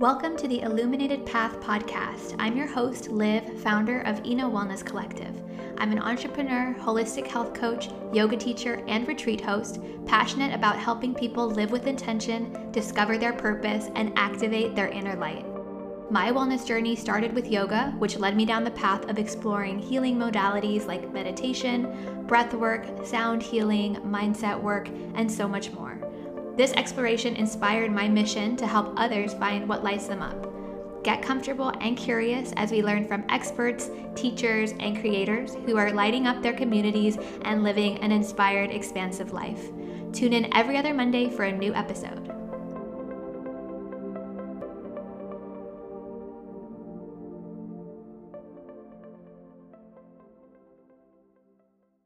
Welcome to the Illuminated Path podcast. I'm your host, Liv, founder of Ina Wellness Collective. I'm an entrepreneur, holistic health coach, yoga teacher, and retreat host, passionate about helping people live with intention, discover their purpose, and activate their inner light. My wellness journey started with yoga, which led me down the path of exploring healing modalities like meditation, breath work, sound healing, mindset work, and so much more. This exploration inspired my mission to help others find what lights them up. Get comfortable and curious as we learn from experts, teachers, and creators who are lighting up their communities and living an inspired, expansive life. Tune in every other Monday for a new episode.